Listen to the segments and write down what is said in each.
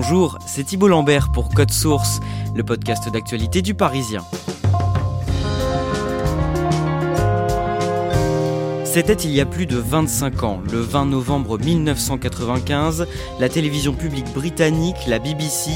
Bonjour, c'est Thibault Lambert pour Code Source, le podcast d'actualité du Parisien. C'était il y a plus de 25 ans, le 20 novembre 1995, la télévision publique britannique, la BBC,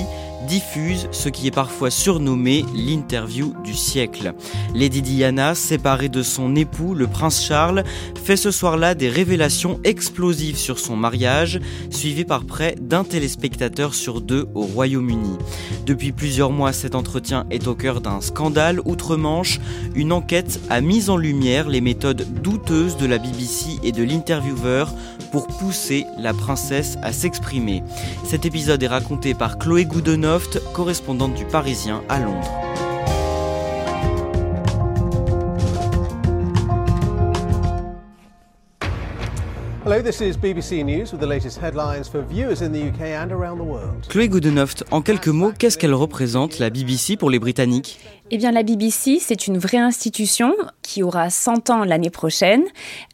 diffuse ce qui est parfois surnommé l'interview du siècle. Lady Diana, séparée de son époux, le prince Charles, fait ce soir-là des révélations explosives sur son mariage, suivies par près d'un téléspectateur sur deux au Royaume-Uni. Depuis plusieurs mois, cet entretien est au cœur d'un scandale outre-Manche. Une enquête a mis en lumière les méthodes douteuses de la BBC et de l'intervieweur pour pousser la princesse à s'exprimer. Cet épisode est raconté par Chloé Goodenoft, correspondante du Parisien à Londres. Hello, this is BBC News with the latest headlines for viewers in the UK and around the world. Chloé Goodenoft, en quelques mots, qu'est-ce qu'elle représente, la BBC, pour les Britanniques? Eh bien, la BBC, c'est une vraie institution qui aura 100 ans l'année prochaine.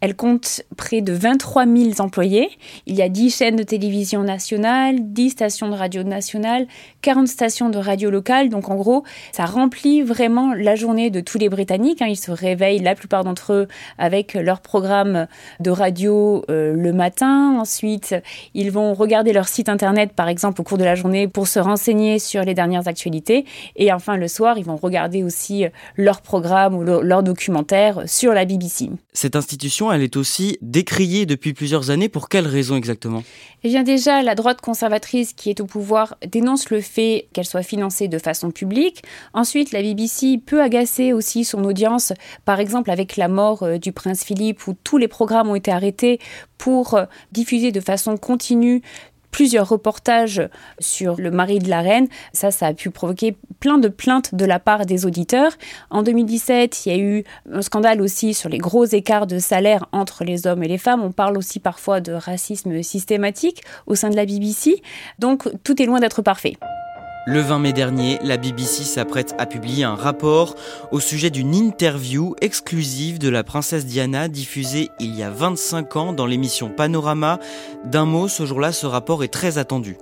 Elle compte près de 23 000 employés. Il y a 10 chaînes de télévision nationales, 10 stations de radio nationales, 40 stations de radio locales. Donc, en gros, ça remplit vraiment la journée de tous les Britanniques. Hein. Ils se réveillent, la plupart d'entre eux, avec leur programme de radio euh, le matin. Ensuite, ils vont regarder leur site internet, par exemple, au cours de la journée pour se renseigner sur les dernières actualités. Et enfin, le soir, ils vont regarder aussi euh, leur programme ou leur documentaire sur la BBC. Cette institution, elle est aussi décriée depuis plusieurs années. Pour quelles raisons exactement? Eh bien déjà, la droite conservatrice qui est au pouvoir dénonce le fait qu'elle soit financée de façon publique. Ensuite, la BBC peut agacer aussi son audience, par exemple avec la mort euh, du prince Philippe, où tous les programmes ont été arrêtés pour euh, diffuser de façon continue plusieurs reportages sur le mari de la reine. Ça, ça a pu provoquer plein de plaintes de la part des auditeurs. En 2017, il y a eu un scandale aussi sur les gros écarts de salaire entre les hommes et les femmes. On parle aussi parfois de racisme systématique au sein de la BBC. Donc, tout est loin d'être parfait. Le 20 mai dernier, la BBC s'apprête à publier un rapport au sujet d'une interview exclusive de la princesse Diana diffusée il y a 25 ans dans l'émission Panorama. D'un mot, ce jour-là, ce rapport est très attendu.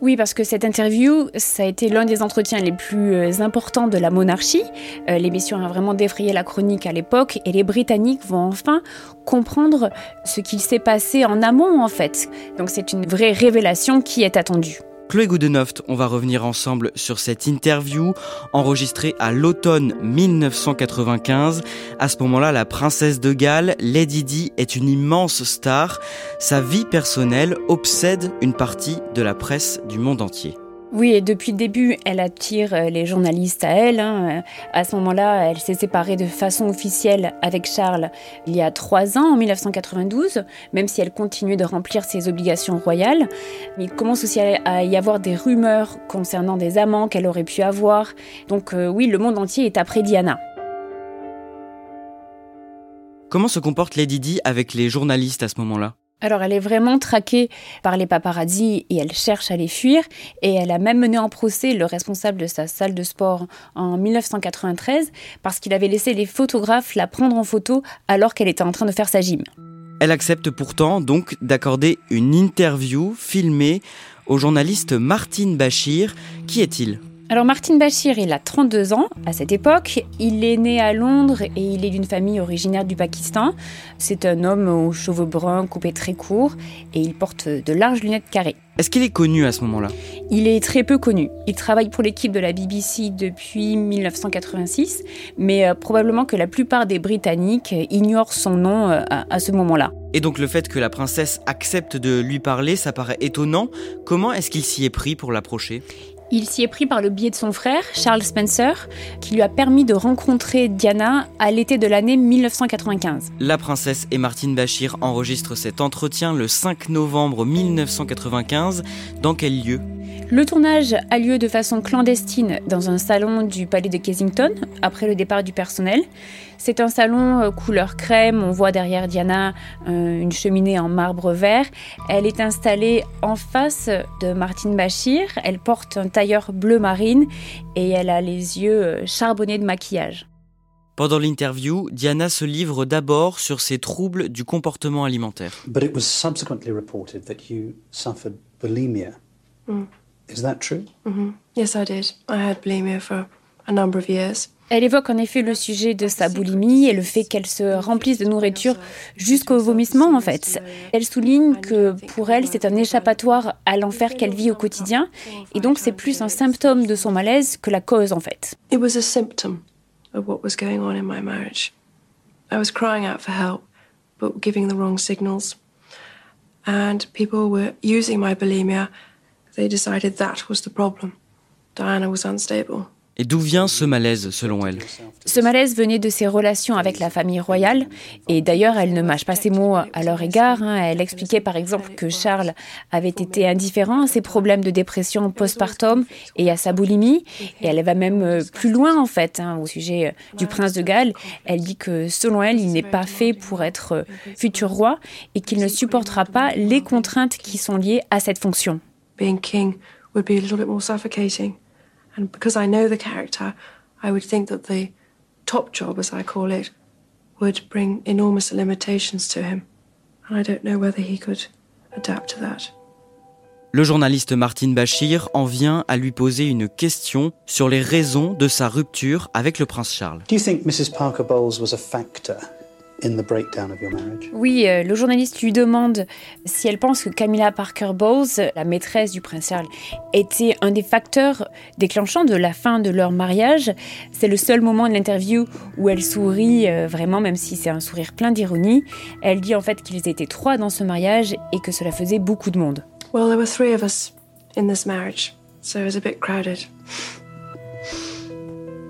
Oui, parce que cette interview, ça a été l'un des entretiens les plus euh, importants de la monarchie. Euh, l'émission a vraiment défrayé la chronique à l'époque et les Britanniques vont enfin comprendre ce qu'il s'est passé en amont en fait. Donc c'est une vraie révélation qui est attendue. Chloé Goodenoft, on va revenir ensemble sur cette interview enregistrée à l'automne 1995. À ce moment-là, la princesse de Galles, Lady Di, est une immense star. Sa vie personnelle obsède une partie de la presse du monde entier. Oui, depuis le début, elle attire euh, les journalistes à elle. Hein. À ce moment-là, elle s'est séparée de façon officielle avec Charles il y a trois ans, en 1992, même si elle continue de remplir ses obligations royales. Il commence aussi à y avoir des rumeurs concernant des amants qu'elle aurait pu avoir. Donc euh, oui, le monde entier est après Diana. Comment se comporte Lady Di avec les journalistes à ce moment-là? Alors elle est vraiment traquée par les paparazzi et elle cherche à les fuir et elle a même mené en procès le responsable de sa salle de sport en 1993 parce qu'il avait laissé les photographes la prendre en photo alors qu'elle était en train de faire sa gym. Elle accepte pourtant donc d'accorder une interview filmée au journaliste Martine Bachir. Qui est-il? Alors Martin Bashir, il a 32 ans à cette époque. Il est né à Londres et il est d'une famille originaire du Pakistan. C'est un homme aux cheveux bruns coupés très courts et il porte de larges lunettes carrées. Est-ce qu'il est connu à ce moment-là? Il est très peu connu. Il travaille pour l'équipe de la BBC depuis 1986, mais euh, probablement que la plupart des Britanniques ignorent son nom euh, à ce moment-là. Et donc le fait que la princesse accepte de lui parler, ça paraît étonnant. Comment est-ce qu'il s'y est pris pour l'approcher? Il s'y est pris par le biais de son frère, Charles Spencer, qui lui a permis de rencontrer Diana à l'été de l'année 1995. La princesse et Martine Bachir enregistrent cet entretien le 5 novembre 1995. Dans quel lieu? Le tournage a lieu de façon clandestine dans un salon du palais de Kensington, après le départ du personnel. C'est un salon euh, couleur crème, on voit derrière Diana euh, une cheminée en marbre vert. Elle est installée en face de Martine Bachir, elle porte un tailleur bleu marine et elle a les yeux euh, charbonnés de maquillage. Pendant l'interview, Diana se livre d'abord sur ses troubles du comportement alimentaire. But it was subsequently reported that you suffered bulimia. Mm. Is that true? Mm-hmm. Yes, I did. I had bulimia for a number of years. Elle évoque en effet le sujet de sa boulimie et le fait qu'elle se remplisse de nourriture jusqu'au vomissement en fait. Elle souligne que pour elle c'est un échappatoire à l'enfer qu'elle vit au quotidien et donc c'est plus un symptôme de son malaise que la cause en fait. It was a symptom of what was going on in my marriage. I was crying out for help but giving the wrong signals. And people were using my bulimia They decided that was the problem. Diana was unstable. Et d'où vient ce malaise selon elle? Ce malaise venait de ses relations avec la famille royale. Et d'ailleurs, elle ne mâche pas ses mots à leur égard. Hein. Elle expliquait par exemple que Charles avait été indifférent à ses problèmes de dépression postpartum et à sa boulimie. Et elle va même euh, plus loin en fait hein, au sujet euh, du prince de Galles. Elle dit que selon elle, il n'est pas fait pour être euh, futur roi et qu'il ne supportera pas les contraintes qui sont liées à cette fonction. Being king would be a little bit more suffocating. And because I know the character, I would think that the top job, as I call it, would bring enormous limitations to him. And I don't know whether he could adapt to that. Le journaliste Martin Bachir en vient à lui poser une question sur les raisons de sa rupture avec le prince Charles. Do you think Mrs. Parker Bowles was a factor oui, euh, le journaliste lui demande si elle pense que Camilla Parker Bowles, la maîtresse du prince Charles, était un des facteurs déclenchants de la fin de leur mariage. C'est le seul moment de l'interview où elle sourit euh, vraiment, même si c'est un sourire plein d'ironie. Elle dit en fait qu'ils étaient trois dans ce mariage et que cela faisait beaucoup de monde. Well, there were three of us in this marriage, so it was a bit crowded.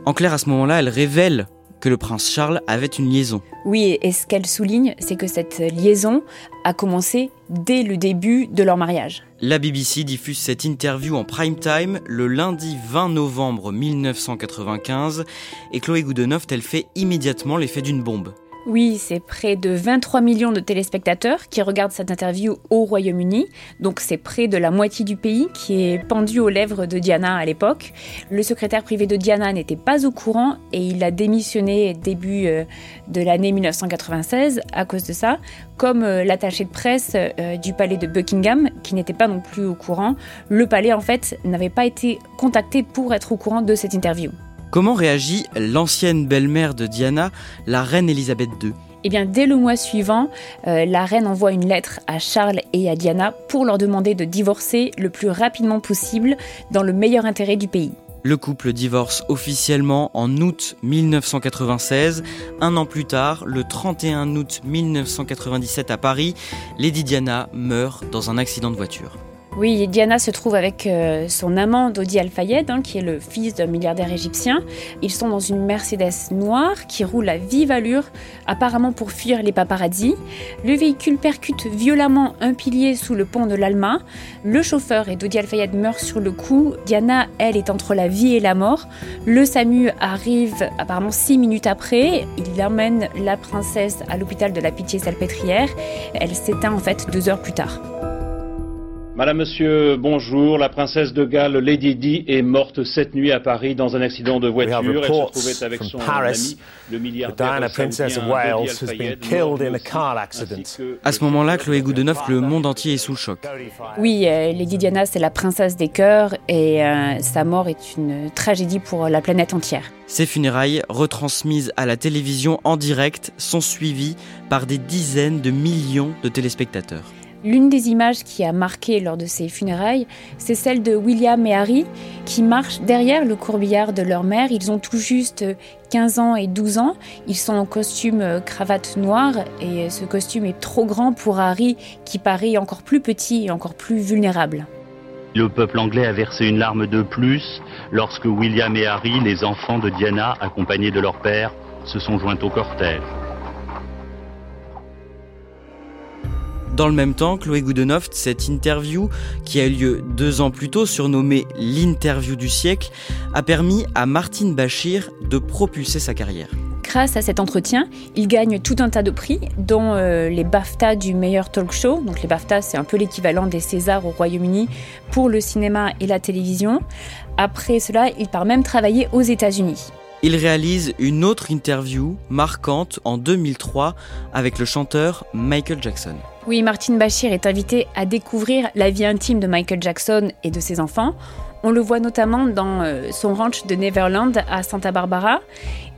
En clair, à ce moment-là, elle révèle que le prince Charles avait une liaison. Oui, et ce qu'elle souligne, c'est que cette liaison a commencé dès le début de leur mariage. La BBC diffuse cette interview en prime time le lundi 20 novembre 1995 et Chloé Goodenough, elle fait immédiatement l'effet d'une bombe. Oui, c'est près de 23 millions de téléspectateurs qui regardent cette interview au Royaume-Uni. Donc c'est près de la moitié du pays qui est pendu aux lèvres de Diana à l'époque. Le secrétaire privé de Diana n'était pas au courant et il a démissionné début euh, de l'année 1996 à cause de ça, comme euh, l'attaché de presse euh, du palais de Buckingham qui n'était pas non plus au courant. Le palais en fait n'avait pas été contacté pour être au courant de cette interview. Comment réagit l'ancienne belle-mère de Diana, la reine Elisabeth II eh bien, dès le mois suivant, euh, la reine envoie une lettre à Charles et à Diana pour leur demander de divorcer le plus rapidement possible dans le meilleur intérêt du pays. Le couple divorce officiellement en août 1996. Un an plus tard, le 31 août 1997 à Paris, Lady Diana meurt dans un accident de voiture. Oui, Diana se trouve avec euh, son amant Dodi Al-Fayed, hein, qui est le fils d'un milliardaire égyptien. Ils sont dans une Mercedes noire qui roule à vive allure, apparemment pour fuir les paparazzi. Le véhicule percute violemment un pilier sous le pont de l'Alma. Le chauffeur et Dodi Al-Fayed meurent sur le coup. Diana, elle, est entre la vie et la mort. Le SAMU arrive apparemment six minutes après. Il emmène la princesse à l'hôpital de la Pitié-Salpêtrière. Elle s'éteint en fait deux heures plus tard. Madame, Monsieur, bonjour. La princesse de Galles, Lady Di, est morte cette nuit à Paris dans un accident de voiture. Elle se trouvait avec son ami, le milliardaire Princess of Wales has been killed in a car accident. À ce moment-là, Chloé Goodenough, le monde entier est sous le choc. Oui, euh, Lady Diana, c'est la princesse des cœurs et euh, sa mort est une tragédie pour la planète entière. Ses funérailles, retransmises à la télévision en direct, sont suivies par des dizaines de millions de téléspectateurs. L'une des images qui a marqué lors de ces funérailles, c'est celle de William et Harry qui marchent derrière le courbillard de leur mère. Ils ont tout juste 15 ans et 12 ans. Ils sont en costume euh, cravate noire et ce costume est trop grand pour Harry qui paraît encore plus petit et encore plus vulnérable. Le peuple anglais a versé une larme de plus lorsque William et Harry, les enfants de Diana, accompagnés de leur père, se sont joints au cortège. Dans le même temps, Chloé Goodenough, cette interview, qui a eu lieu deux ans plus tôt, surnommée l'interview du siècle, a permis à Martine Bachir de propulser sa carrière. Grâce à cet entretien, il gagne tout un tas de prix, dont euh, les BAFTA du meilleur talk show. Donc les BAFTA, c'est un peu l'équivalent des Césars au Royaume-Uni pour le cinéma et la télévision. Après cela, il part même travailler aux États-Unis. Il réalise une autre interview marquante en 2003 avec le chanteur Michael Jackson. Oui, Martine Bachir est invitée à découvrir la vie intime de Michael Jackson et de ses enfants. On le voit notamment dans euh, son ranch de Neverland à Santa Barbara.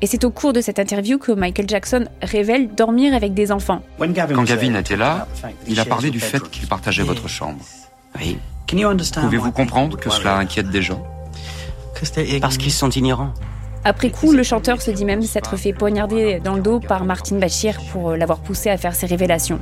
Et c'est au cours de cette interview que Michael Jackson révèle dormir avec des enfants. Quand Gavin était là, il a parlé du fait qu'il partageait votre chambre. Oui. Pouvez-vous comprendre que cela inquiète des gens? Parce qu'ils sont ignorants. Après coup, le chanteur se dit même s'être fait poignarder dans le dos par Martine Bachir pour l'avoir poussé à faire ses révélations.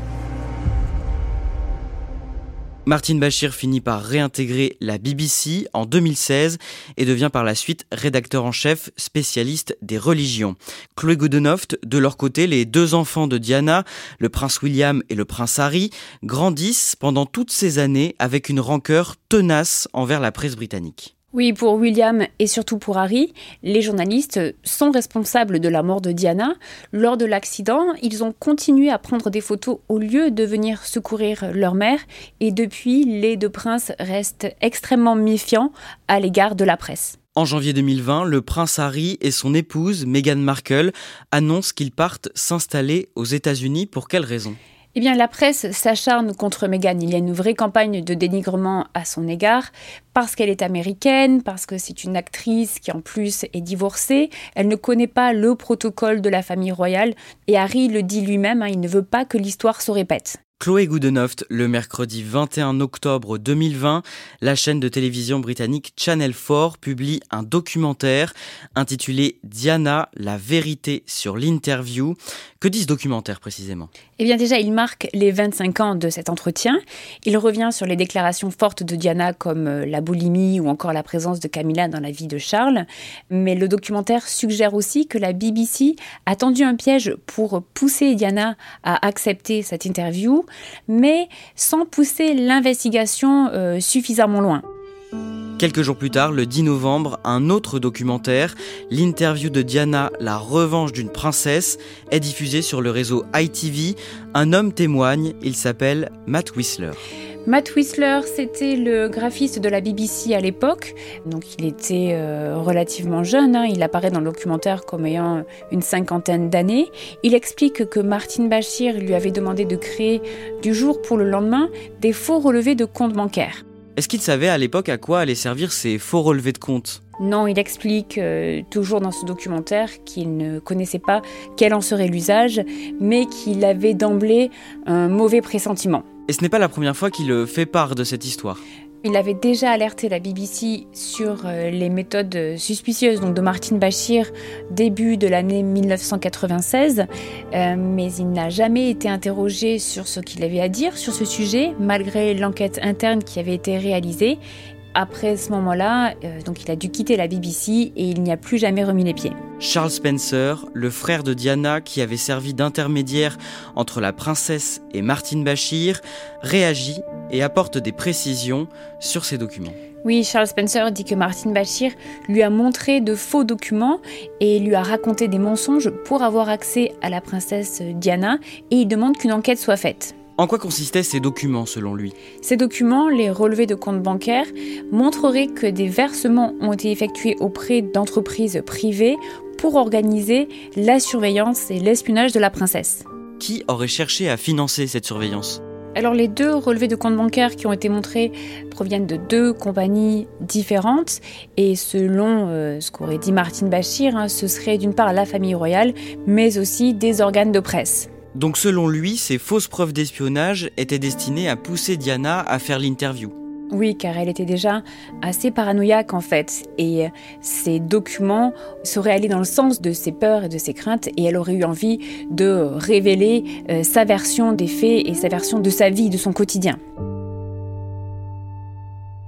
Martin Bachir finit par réintégrer la BBC en 2016 et devient par la suite rédacteur en chef spécialiste des religions. Chloé Goodenough, de leur côté, les deux enfants de Diana, le prince William et le prince Harry, grandissent pendant toutes ces années avec une rancœur tenace envers la presse britannique. Oui, pour William et surtout pour Harry, les journalistes sont responsables de la mort de Diana. Lors de l'accident, ils ont continué à prendre des photos au lieu de venir secourir leur mère. Et depuis, les deux princes restent extrêmement méfiants à l'égard de la presse. En janvier 2020, le prince Harry et son épouse Meghan Markle annoncent qu'ils partent s'installer aux États-Unis. Pour quelles raisons eh bien, la presse s'acharne contre Meghan. Il y a une vraie campagne de dénigrement à son égard parce qu'elle est américaine, parce que c'est une actrice qui en plus est divorcée. Elle ne connaît pas le protocole de la famille royale et Harry le dit lui-même, hein, il ne veut pas que l'histoire se répète. Chloé Goodenough, le mercredi 21 octobre 2020, la chaîne de télévision britannique Channel 4 publie un documentaire intitulé Diana, la vérité sur l'interview. Que dit ce documentaire précisément? Eh bien déjà, il marque les 25 ans de cet entretien. Il revient sur les déclarations fortes de Diana comme euh, la boulimie ou encore la présence de Camilla dans la vie de Charles. Mais le documentaire suggère aussi que la BBC a tendu un piège pour pousser Diana à accepter cette interview mais sans pousser l'investigation euh, suffisamment loin. Quelques jours plus tard, le 10 novembre, un autre documentaire, l'interview de Diana, La revanche d'une princesse, est diffusé sur le réseau ITV. Un homme témoigne, il s'appelle Matt Whistler. Matt Whistler, c'était le graphiste de la BBC à l'époque. Donc il était euh, relativement jeune. Hein. Il apparaît dans le documentaire comme ayant une cinquantaine d'années. Il explique que Martin Bachir lui avait demandé de créer du jour pour le lendemain des faux relevés de comptes bancaires. Est-ce qu'il savait à l'époque à quoi allaient servir ces faux relevés de comptes non, il explique euh, toujours dans ce documentaire qu'il ne connaissait pas quel en serait l'usage, mais qu'il avait d'emblée un mauvais pressentiment. Et ce n'est pas la première fois qu'il fait part de cette histoire? Il avait déjà alerté la BBC sur euh, les méthodes suspicieuses donc de Martin Bachir début de l'année 1996, euh, mais il n'a jamais été interrogé sur ce qu'il avait à dire sur ce sujet, malgré l'enquête interne qui avait été réalisée après ce moment-là, euh, donc il a dû quitter la BBC et il n'y a plus jamais remis les pieds. Charles Spencer, le frère de Diana qui avait servi d'intermédiaire entre la princesse et Martine Bachir, réagit et apporte des précisions sur ces documents. Oui, Charles Spencer dit que Martine Bachir lui a montré de faux documents et lui a raconté des mensonges pour avoir accès à la princesse Diana et il demande qu'une enquête soit faite. En quoi consistaient ces documents selon lui? Ces documents, les relevés de comptes bancaires, montreraient que des versements ont été effectués auprès d'entreprises privées pour organiser la surveillance et l'espionnage de la princesse. Qui aurait cherché à financer cette surveillance? Alors les deux relevés de comptes bancaires qui ont été montrés proviennent de deux compagnies différentes et selon euh, ce qu'aurait dit Martine Bachir, hein, ce serait d'une part la famille royale mais aussi des organes de presse. Donc selon lui, ces fausses preuves d'espionnage étaient destinées à pousser Diana à faire l'interview. Oui, car elle était déjà assez paranoïaque en fait, et ces documents seraient allés dans le sens de ses peurs et de ses craintes, et elle aurait eu envie de révéler euh, sa version des faits et sa version de sa vie, de son quotidien.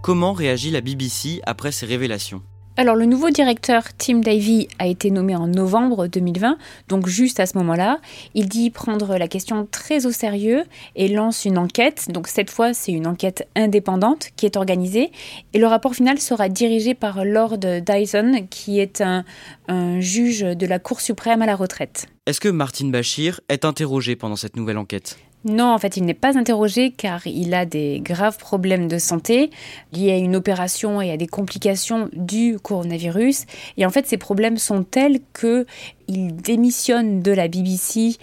Comment réagit la BBC après ces révélations? Alors le nouveau directeur Tim Davy a été nommé en novembre 2020, donc juste à ce moment-là. Il dit prendre la question très au sérieux et lance une enquête. Donc cette fois c'est une enquête indépendante qui est organisée et le rapport final sera dirigé par Lord Dyson qui est un, un juge de la Cour suprême à la retraite. Est-ce que Martin Bachir est interrogé pendant cette nouvelle enquête? Non, en fait, il n'est pas interrogé car il a des graves problèmes de santé liés à une opération et à des complications du coronavirus. Et en fait, ces problèmes sont tels qu'il démissionne de la BBC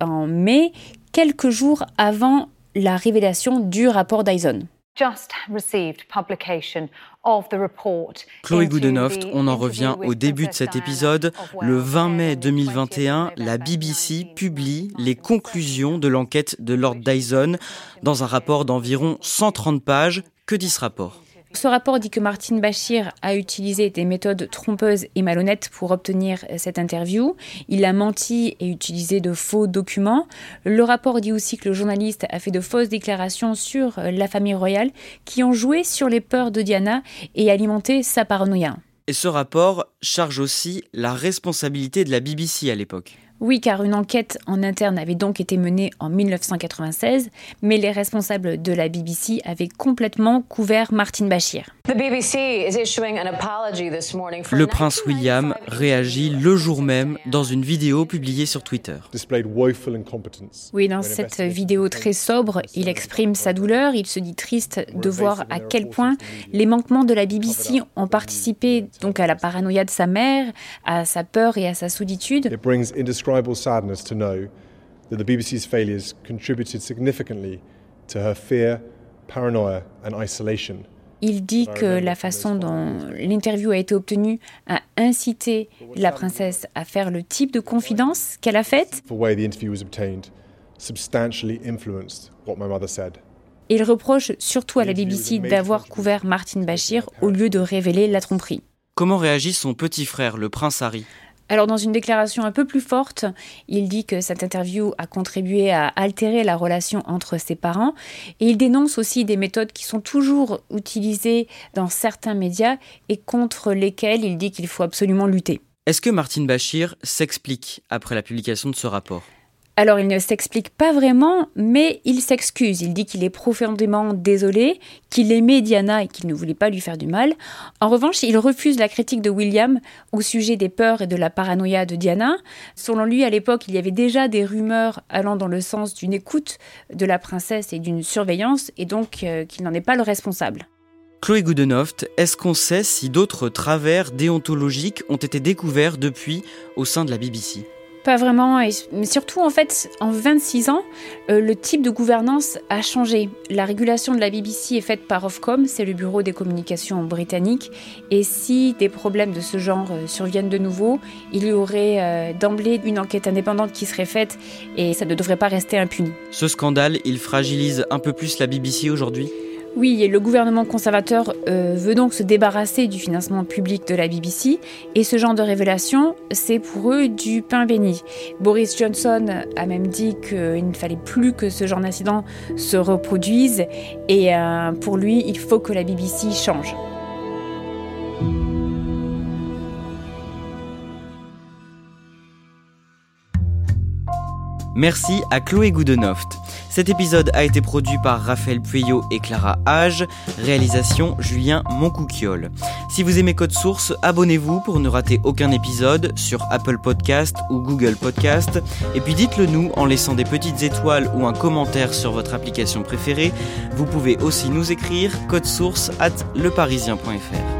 en mai, quelques jours avant la révélation du rapport Dyson. Chloé Goodenough, on en revient au début de cet épisode. Le 20 mai 2021, la BBC publie les conclusions de l'enquête de Lord Dyson dans un rapport d'environ 130 pages. Que dit ce rapport? Ce rapport dit que Martine Bachir a utilisé des méthodes trompeuses et malhonnêtes pour obtenir cette interview. Il a menti et utilisé de faux documents. Le rapport dit aussi que le journaliste a fait de fausses déclarations sur la famille royale qui ont joué sur les peurs de Diana et alimenté sa paranoïa. Et ce rapport charge aussi la responsabilité de la BBC à l'époque. Oui, car une enquête en interne avait donc été menée en 1996, mais les responsables de la BBC avaient complètement couvert Martin Bashir. Le prince William réagit le jour même dans une vidéo publiée sur Twitter. Oui, dans cette vidéo très sobre, il exprime sa douleur, il se dit triste de voir à quel point les manquements de la BBC ont participé donc à la paranoïa de sa mère, à sa peur et à sa solitude indescribable sadness to know that the BBC's failures contributed significantly to her fear, paranoia and isolation. Il dit que la façon dont l'interview a été obtenue a incité la princesse à faire le type de confidence qu'elle a faite. Il reproche surtout à la BBC d'avoir couvert Martin Bashir au lieu de révéler la tromperie. Comment réagit son petit frère, le prince Harry? Alors dans une déclaration un peu plus forte, il dit que cette interview a contribué à altérer la relation entre ses parents et il dénonce aussi des méthodes qui sont toujours utilisées dans certains médias et contre lesquelles il dit qu'il faut absolument lutter. Est-ce que Martine Bachir s'explique après la publication de ce rapport? Alors il ne s'explique pas vraiment, mais il s'excuse. Il dit qu'il est profondément désolé, qu'il aimait Diana et qu'il ne voulait pas lui faire du mal. En revanche, il refuse la critique de William au sujet des peurs et de la paranoïa de Diana. Selon lui, à l'époque, il y avait déjà des rumeurs allant dans le sens d'une écoute de la princesse et d'une surveillance, et donc euh, qu'il n'en est pas le responsable. Chloé Goodenoft, est-ce qu'on sait si d'autres travers déontologiques ont été découverts depuis au sein de la BBC pas vraiment, mais surtout en fait, en 26 ans, euh, le type de gouvernance a changé. La régulation de la BBC est faite par Ofcom, c'est le bureau des communications britannique, et si des problèmes de ce genre euh, surviennent de nouveau, il y aurait euh, d'emblée une enquête indépendante qui serait faite, et ça ne devrait pas rester impuni. Ce scandale, il fragilise un peu plus la BBC aujourd'hui? Oui, le gouvernement conservateur euh, veut donc se débarrasser du financement public de la BBC, et ce genre de révélation, c'est pour eux du pain béni. Boris Johnson a même dit qu'il ne fallait plus que ce genre d'incident se reproduise, et euh, pour lui, il faut que la BBC change. Merci à Chloé Goodenoft. Cet épisode a été produit par Raphaël Pueyo et Clara Hage, réalisation Julien Moncouquiole. Si vous aimez Code Source, abonnez-vous pour ne rater aucun épisode sur Apple Podcast ou Google Podcast. Et puis dites-le nous en laissant des petites étoiles ou un commentaire sur votre application préférée. Vous pouvez aussi nous écrire code source at leparisien.fr.